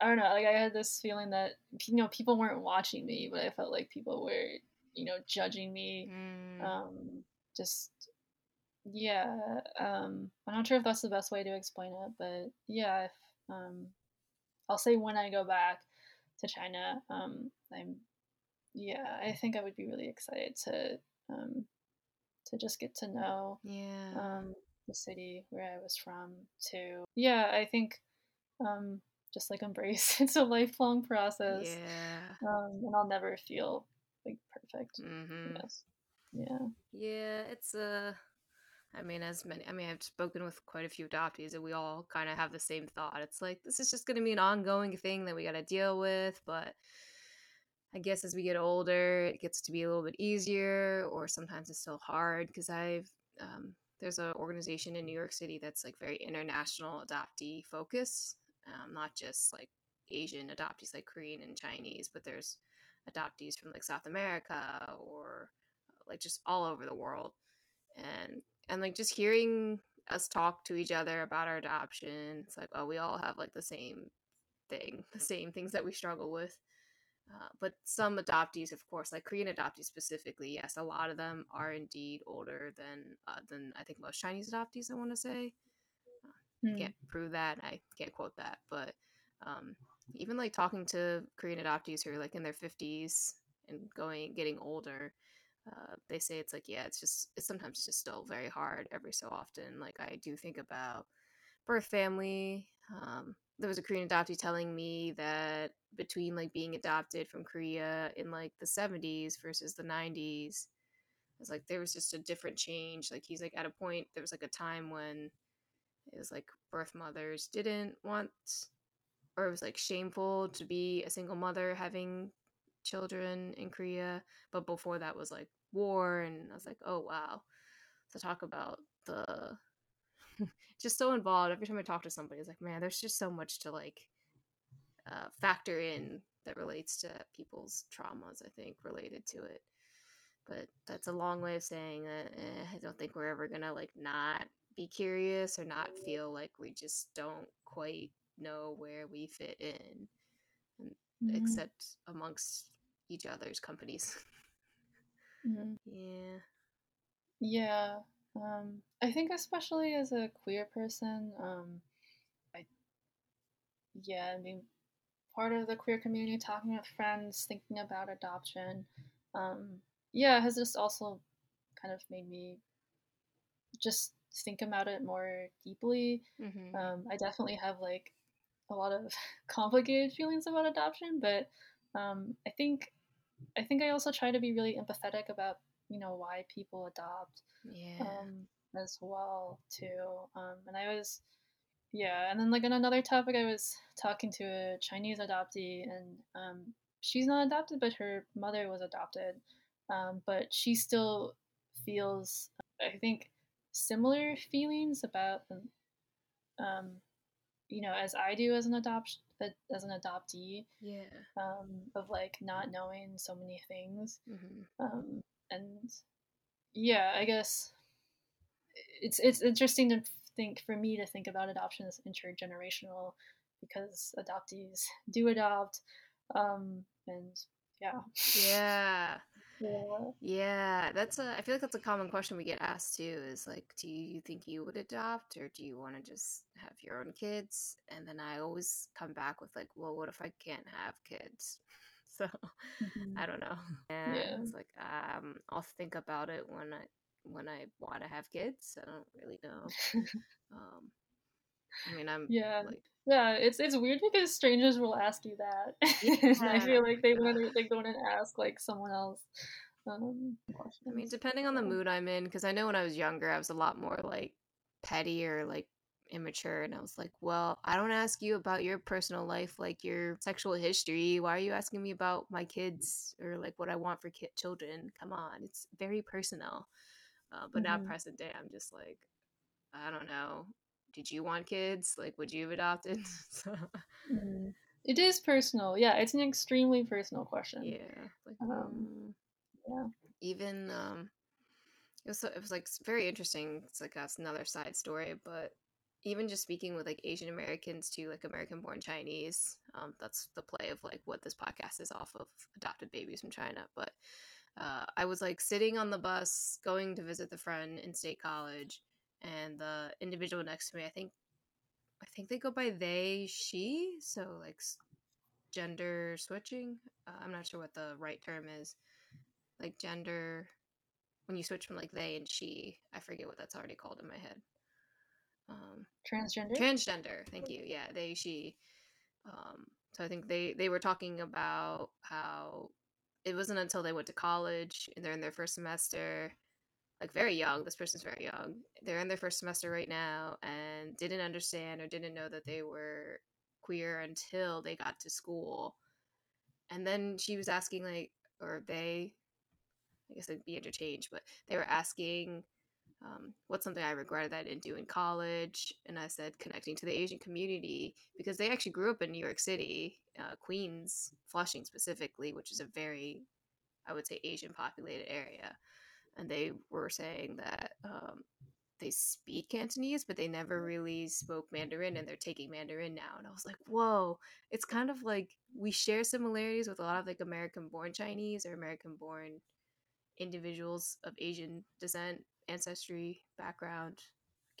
I don't know, like I had this feeling that you know people weren't watching me, but I felt like people were, you know, judging me. Mm. Um, just yeah, um, I'm not sure if that's the best way to explain it, but yeah, if, um, I'll say when I go back to China, um, I'm yeah, I think I would be really excited to um, to just get to know yeah um, the city where I was from too. Yeah, I think um, just like embrace it's a lifelong process. Yeah, um, and I'll never feel like perfect. Mm-hmm. Yes. Yeah. Yeah, it's a. Uh I mean, as many, I mean, I've spoken with quite a few adoptees, and we all kind of have the same thought. It's like this is just going to be an ongoing thing that we got to deal with. But I guess as we get older, it gets to be a little bit easier, or sometimes it's still hard because I've um, there's an organization in New York City that's like very international adoptee focus, um, not just like Asian adoptees like Korean and Chinese, but there's adoptees from like South America or like just all over the world. And and like just hearing us talk to each other about our adoption it's like oh we all have like the same thing the same things that we struggle with uh, but some adoptees of course like korean adoptees specifically yes a lot of them are indeed older than uh, than i think most chinese adoptees i want to say uh, mm. can't prove that i can't quote that but um, even like talking to korean adoptees who are like in their 50s and going getting older uh, they say it's like yeah it's just it's sometimes just still very hard every so often like i do think about birth family um, there was a korean adoptee telling me that between like being adopted from korea in like the 70s versus the 90s was like there was just a different change like he's like at a point there was like a time when it was like birth mothers didn't want or it was like shameful to be a single mother having children in Korea, but before that was like war, and I was like, oh wow. To talk about the just so involved. Every time I talk to somebody, it's like, man, there's just so much to like uh, factor in that relates to people's traumas. I think related to it, but that's a long way of saying that eh, I don't think we're ever gonna like not be curious or not feel like we just don't quite know where we fit in mm-hmm. except amongst each other's companies. Mm-hmm. Yeah. Yeah. Um, I think especially as a queer person, um, I yeah, I mean, part of the queer community, talking with friends, thinking about adoption, um, yeah, has just also kind of made me just think about it more deeply. Mm-hmm. Um, I definitely have like a lot of complicated feelings about adoption, but um, I think I think I also try to be really empathetic about you know why people adopt yeah um, as well too. Um, and I was yeah, and then like on another topic, I was talking to a Chinese adoptee, and um, she's not adopted, but her mother was adopted, um, but she still feels I think similar feelings about um, you know, as I do as an adopt as an adoptee. Yeah. Um, of like not knowing so many things. Mm-hmm. Um, and yeah, I guess it's it's interesting to think for me to think about adoption as intergenerational because adoptees do adopt. Um, and yeah. Yeah. Yeah. Yeah, that's a. I feel like that's a common question we get asked too. Is like, do you think you would adopt, or do you want to just have your own kids? And then I always come back with like, well, what if I can't have kids? So mm-hmm. I don't know. And yeah. it's like, um, I'll think about it when I when I want to have kids. I don't really know. um, I mean, I'm yeah. like, Yeah, it's it's weird because strangers will ask you that. and I feel like they wouldn't they wouldn't ask like someone else um I mean, depending on the mood I'm in, because I know when I was younger, I was a lot more like petty or like immature, and I was like, well, I don't ask you about your personal life, like your sexual history. Why are you asking me about my kids or like what I want for kid children? Come on, it's very personal. Uh, but now, hmm present day, I'm just like, I don't know. Did you want kids? Like, would you have adopted? so, mm It is personal. Yeah, it's an extremely personal question. yeah, like, Um mm, yeah. even um, it was so- it was like very interesting. It's like that's another side story, but even just speaking with like Asian Americans to like American born Chinese, um, that's the play of like what this podcast is off of adopted babies from China. But uh, I was like sitting on the bus going to visit the friend in State College, and the individual next to me, I think, I think they go by they she, so like gender switching. Uh, I'm not sure what the right term is, like gender when you switch from like they and she. I forget what that's already called in my head. Um, Transgender? transgender. Thank you. Yeah, they she. Um, so I think they they were talking about how it wasn't until they went to college and they're in their first semester, like very young. This person's very young. They're in their first semester right now and didn't understand or didn't know that they were queer until they got to school. And then she was asking like, or they, I guess it'd be interchange, but they were asking um, what's something I regretted that I didn't do in college? And I said connecting to the Asian community because they actually grew up in New York City, uh, Queens, Flushing specifically, which is a very, I would say, Asian populated area. And they were saying that um, they speak Cantonese, but they never really spoke Mandarin, and they're taking Mandarin now. And I was like, whoa, it's kind of like we share similarities with a lot of like American born Chinese or American born individuals of Asian descent, ancestry, background.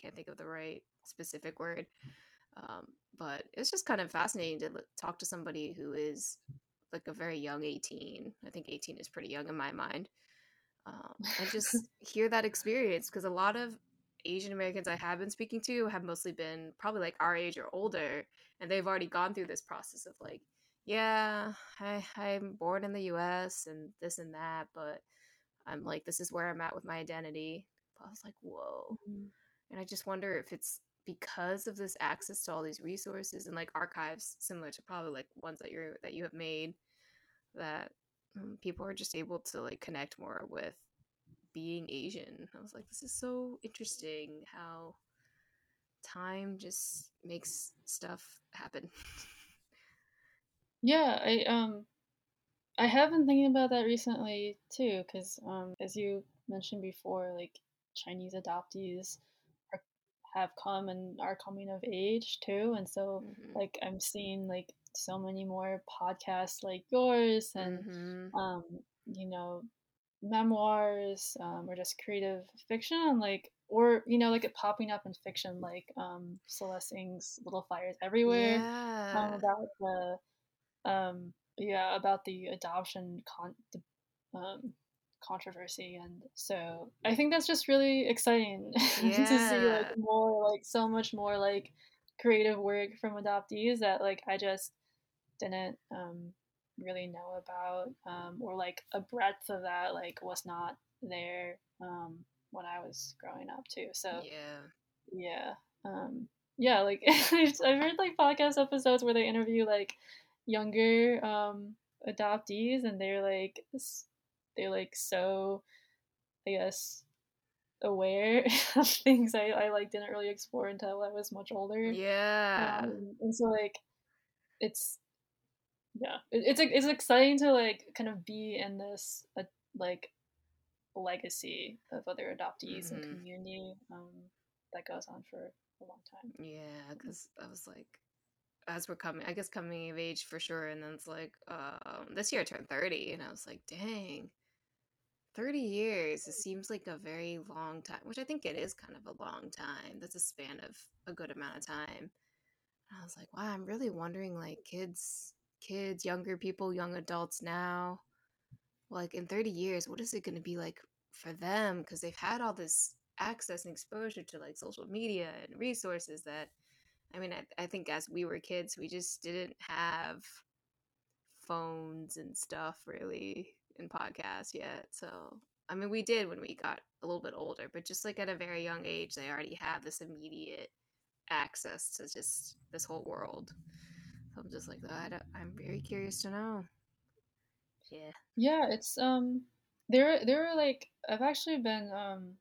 Can't think of the right specific word. Um, but it's just kind of fascinating to l- talk to somebody who is like a very young 18. I think 18 is pretty young in my mind. Um, and just hear that experience because a lot of Asian Americans I have been speaking to have mostly been probably like our age or older, and they've already gone through this process of like, yeah, I, I'm born in the US and this and that, but I'm like, this is where I'm at with my identity. I was like, whoa. Mhm. And I just wonder if it's because of this access to all these resources and like archives similar to probably like ones that you're that you have made that um, people are just able to like connect more with being Asian. I was like, this is so interesting how time just makes stuff happen. Yeah, I um I have been thinking about that recently too, because um, as you mentioned before, like Chinese adoptees are, have come and are coming of age too, and so hmm like I'm seeing like so many more podcasts like yours, and hmm um, you know, memoirs um, or just creative fiction, like or you know, like it popping up in fiction, like um, Celeste Ng's Little Fires Everywhere, um, about the um, yeah, about the adoption con- the, um, controversy, and so I think that's just really exciting to see like more like so much more like creative work from adoptees that like I just didn't um, really know about, um, or like a breadth of that like was not there um, when I was growing up too. So Yeah. yeah. Um, yeah, like I've, I've heard like podcast episodes where they interview like younger um adoptees and they're like they're like so I guess aware of things I, I like didn't really explore until I was much older. Yeah. Um, and so like it's yeah, it, it's it's exciting to like kind of be in this uh, like legacy of other adoptees and hmm community um, that goes on for a long time. Yeah, because I was like, as we're coming, I guess coming of age for sure. And then it's like, um, this year I turned 30, and I was like, dang, 30 years. It seems like a very long time, which I think it is kind of a long time. That's a span of a good amount of time. And I was like, wow, I'm really wondering, like, kids, kids, younger people, young adults now, like in 30 years, what is it going to be like for them? Because they've had all this access and exposure to like social media and resources that I mean, I, I think as we were kids, we just didn't have phones and stuff really in podcasts yet. So, I mean, we did when we got a little bit older, but just like at a very young age, they already have this immediate access to just this whole world. So I'm just like, I I'm very curious to know. Yeah. Yeah, it's um, there there are like I've actually been um,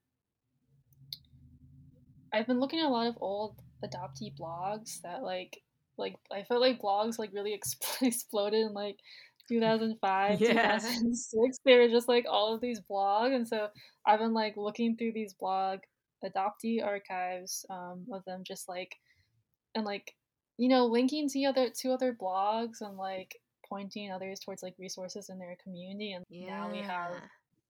I've been looking at a lot of old adoptee blogs that like like I felt like blogs like really exp- exploded in like 2005 yeah. 2006 they were just like all of these blogs and so I've been like looking through these blog adoptee archives um, of them just like and like you know linking to other to other blogs and like pointing others towards like resources in their community and yeah. now we have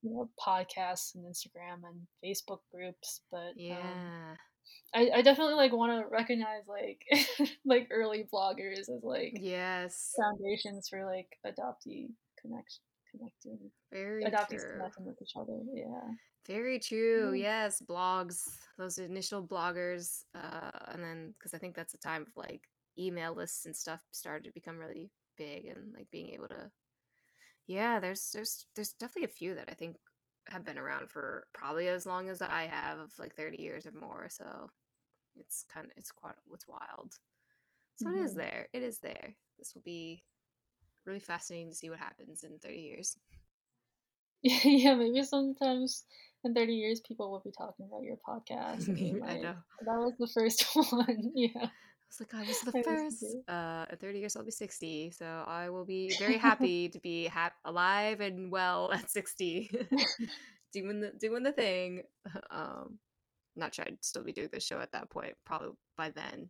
you know podcasts and instagram and facebook groups but um, yeah um, I, I definitely like want to recognize like like early bloggers as like yes foundations for like adoptee connection connecting very adoptees true. connecting with each other yeah very true. Yes, blogs, those initial bloggers, uh, and then because I think that's the time of like email lists and stuff started to become really big, and like being able to, yeah, there's there's there's definitely a few that I think have been around for probably as long as I have, of like thirty years or more. So it's kind of it's quite it's wild. So mm-hmm. it is mm-hmm. there. It is there. This will be really fascinating to see what happens in thirty years. yeah, maybe sometimes in 30 years people will be talking about your podcast. Like, I know. That was the first one. yeah. Was like, I was the I first. Uh, in 30 years, I'll be 60. So I will be very happy to be ha- alive and well at 60, doing the doing the thing. Um, not sure I'd still be doing the show at that point. Probably by then,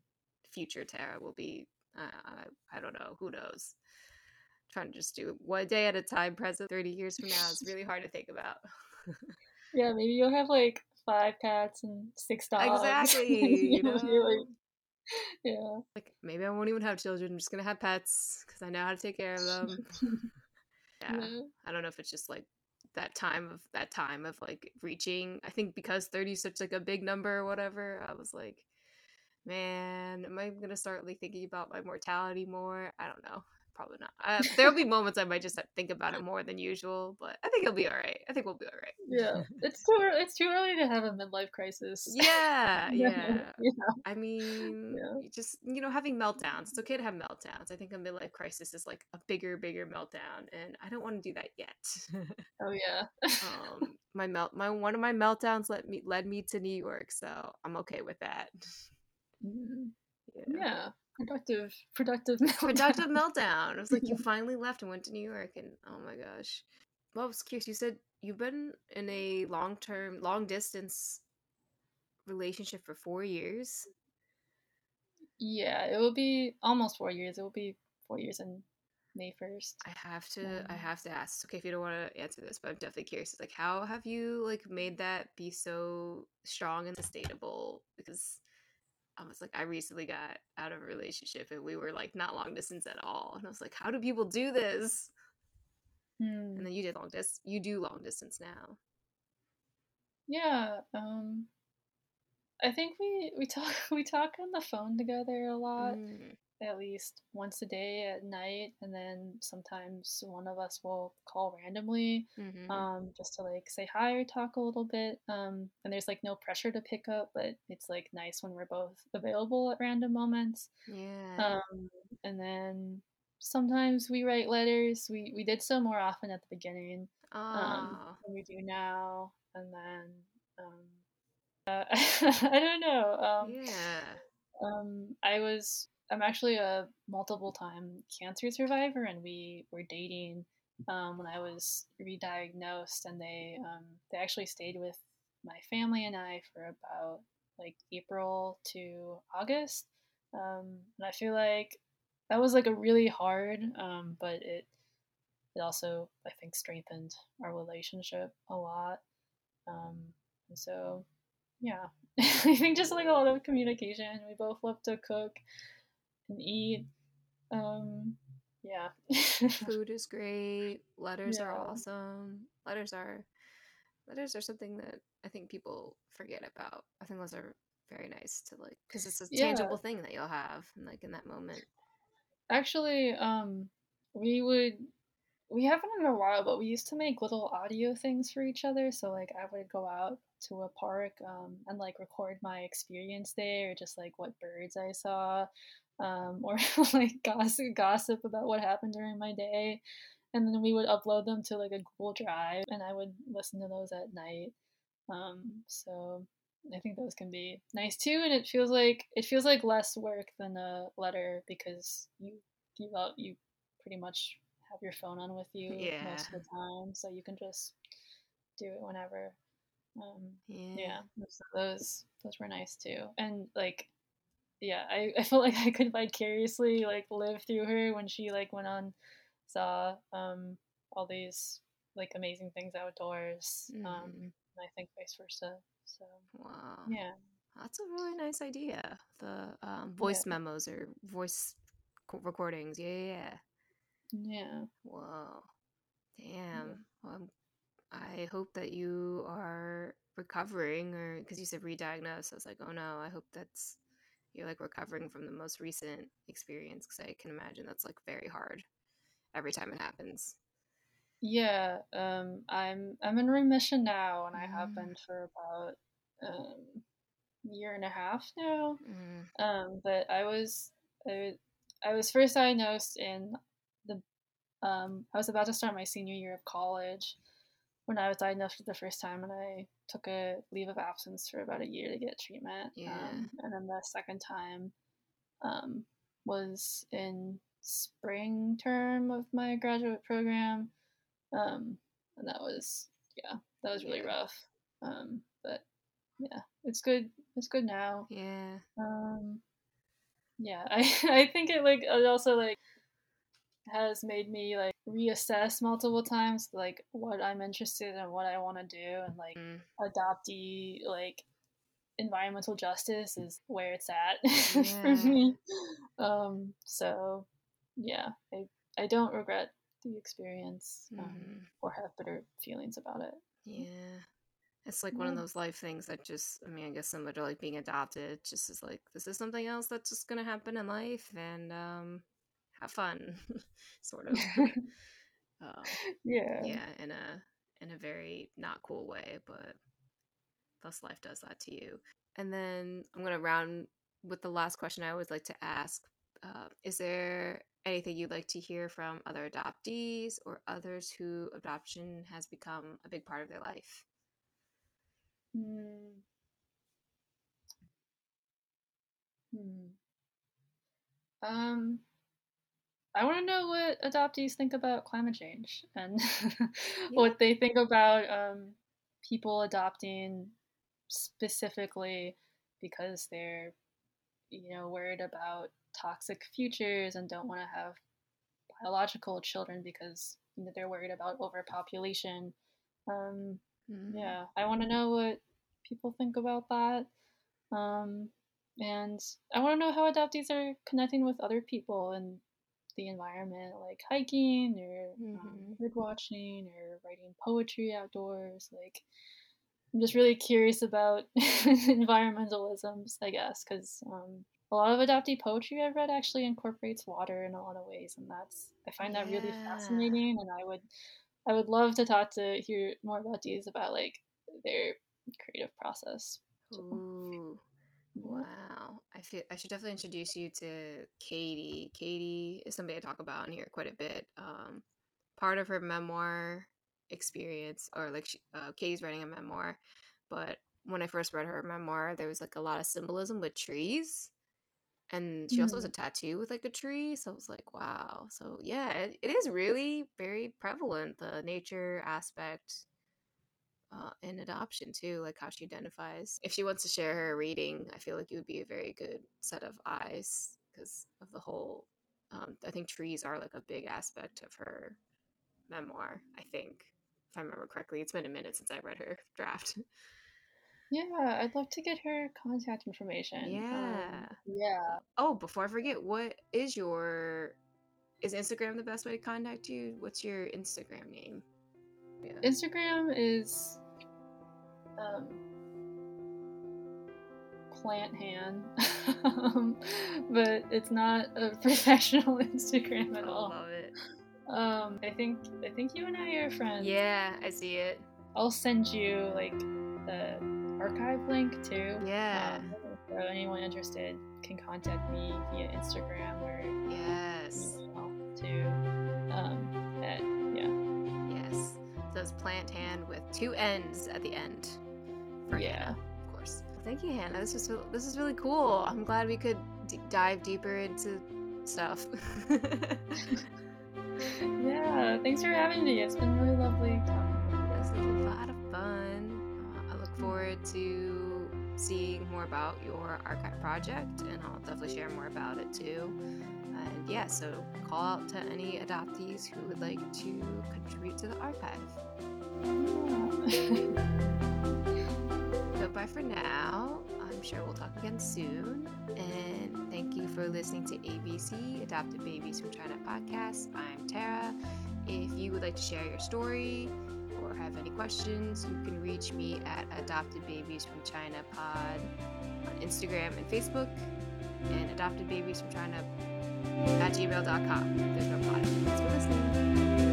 future Tara will be. Uh, I, I don't know. Who knows? trying to just do one day at a time. Present 30 years from now it's really hard to think about. Yeah, maybe you'll have like five cats and six dogs. Exactly. you know? like, yeah. Like maybe I won't even have children. I'm just gonna have pets because I know how to take care of them. yeah. yeah. I don't know if it's just like that time of that time of like reaching. I think because 30 is such like a big number or whatever. I was like, man, am I gonna start like thinking about my mortality more? I don't know probably not. Uh, there'll be moments I might just think about it more than usual, but I think it'll be all right. I think we'll be all right. Yeah, it's too early, it's too early to have a midlife crisis. Yeah, yeah. yeah. I mean, yeah. just you know, having meltdowns. It's okay to have meltdowns. I think a midlife crisis is like a bigger, bigger meltdown, and I don't want to do that yet. oh yeah. um, my melt, my one of my meltdowns led me led me to New York, so I'm okay with that. Mm-hmm. Yeah. yeah productive productive meltdown. productive meltdown. It was like you finally left and went to New York, and oh my gosh. Well, I was curious. You said you've been in a long term, long distance relationship for four years. Yeah, it will be almost four years. It will be four years in May first. I have to. Um, I have to ask. Okay, if you don't want to answer this, but I'm definitely curious. It's like, how have you like made that be so strong and sustainable? Because I was like, I recently got out of a relationship and we were like not long distance at all. And I was like, how do people do this? And then you did long distance. You do long distance now. Yeah. Um, I think we we talk we talk on the phone together a lot. Mm at least once a day at night and then sometimes one of us will call randomly mm-hmm. um, just to like say hi or talk a little bit um, and there's like no pressure to pick up but it's like nice when we're both available at random moments yeah um, and then sometimes we write letters we we did so more often at the beginning um, than we do now and then um, uh, I don't know. Um, yeah. Um, I was I'm actually a multiple time cancer survivor, and we were dating um, when I was re-diagnosed, and they um, they actually stayed with my family and I for about like April to August, um, and I feel like that was like a really hard, um, but it it also I think strengthened our relationship a lot, um, and so yeah, I think just like a lot of communication. We both love to cook and eat. Um, yeah. Food is great. Letters yeah. are awesome. Letters are letters are something that I think people forget about. I think those are very nice to like because it's a Yeah. tangible thing that you'll have like in that moment. Actually, um, we would we haven't in a while, but we used to make little audio things for each other. So like I would go out to a park um, and like record my experience there, just like what birds I saw, um, or like gossip gossip about what happened during my day, and then we would upload them to like a Google Drive, and I would listen to those at night. Um, so I think those can be nice too, and it feels like it feels like less work than a letter because you you you pretty much have your phone on with you Yeah. most of the time, so you can just do it whenever. Um, Yeah. yeah, so those those were nice too, and like yeah, I, I felt like I could vicariously like live through her when she like went on saw um all these like amazing things outdoors. Um, Mhm. and I think vice versa. So Wow. yeah, That's a really nice idea. The um, voice memos or voice co- recordings. Yeah, yeah, yeah. yeah, Whoa. Damn. Well, I'm- I hope that you are recovering, or because you said re-diagnosed, I was like, oh no, I hope that's you're like recovering from the most recent experience, because I can imagine that's like very hard every time it happens. yeah. Um, I'm I'm in remission now, and I have Mm. been for about um year and a half now. Mm, Um, but I was I, I was first diagnosed in the um I was about to start my senior year of college when I was diagnosed for the first time, and I took a leave of absence for about a year to get treatment. Yeah. Um, and then the second time um, was in spring term of my graduate program, um, and that was yeah that was really Yeah. rough. Um, but yeah, it's good. It's good now. yeah. Um, yeah, I I think it like it also like has made me like reassess multiple times like what I'm interested in, what I want to do, and like Mm, adoptee like environmental justice is where it's at for me. Um, so yeah, I I don't regret the experience um, mhm. or have bitter feelings about it. Yeah. It's like one of those life things that just, I mean, I guess similar to like being adopted, just is like, this is something else that's just going to happen in life and um, have fun, sort of. Um, yeah. yeah, in a in a very not cool way, but thus life does that to you. And then I'm gonna round with the last question I always like to ask: uh, Is there anything you'd like to hear from other adoptees or others who adoption has become a big part of their life? Hmm. Hmm. Um, I want to know what adoptees think about climate change and what they think about um, people adopting specifically because they're, you know, worried about toxic futures and don't want to have biological children because you know, they're worried about overpopulation. Um, Mhm. yeah, I want to know what people think about that. Um, and I want to know how adoptees are connecting with other people in the environment, like hiking or um, Mhm. bird watching or writing poetry outdoors. Like, I'm just really curious about environmentalisms, I guess, because um, a lot of adoptee poetry I've read actually incorporates water in a lot of ways, and that's I find that really fascinating. And I would I would love to talk to hear more about these about like their creative process. Ooh. Wow. I feel I should definitely introduce you to Katie. Katie is somebody I talk about in here quite a bit. Um, part of her memoir experience, or like she, uh, Katie's writing a memoir, but when I first read her memoir, there was like a lot of symbolism with trees. And she also has a Mm. tattoo with like a tree. So I was like, wow. So yeah, it, it is really very prevalent, the nature aspect uh, in adoption too, like how she identifies. If she wants to share her reading, I feel like it would be a very good set of eyes because of the whole. Um, I think trees are like a big aspect of her memoir. I think, if I remember correctly, it's been a minute since I read her draft. Yeah, I'd love to get her contact information. Yeah. Um, yeah. Oh, before I forget, what is your is Instagram the best way to contact you? What's your Instagram name? Yeah. Instagram is um, plant hand, um, but it's not a professional Instagram at all. I love it. Um, I think I think you and I are friends. Yeah, I see it. I'll send you like the archive link too. Yeah. Um, so anyone interested can contact me via Instagram or Yes. email too. Um, at, yeah. Yes. So it's plant hand with two ends at the end. For Yeah. Hannah, of course. Well, thank you, Hannah. This is re- this is really cool. I'm glad we could d- dive deeper into stuff. Yeah. Thanks for having me. It's been really lovely talking. With you. This is a lot of fun. Uh, I look forward to seeing more about your archive project, and I'll definitely share more about it too. And yeah, so call out to any adoptees who would like to contribute to the archive. Yeah. So bye for now. I'm sure we'll talk again soon. And thank you for listening to ABC Adopted Babies from China podcast. I'm Tara. If you would like to share your story or have any questions, you can reach me at Adopted Babies from China pod on Instagram and Facebook, and Adopted Babies from China at gmail.com. There's no pod. Thanks for listening.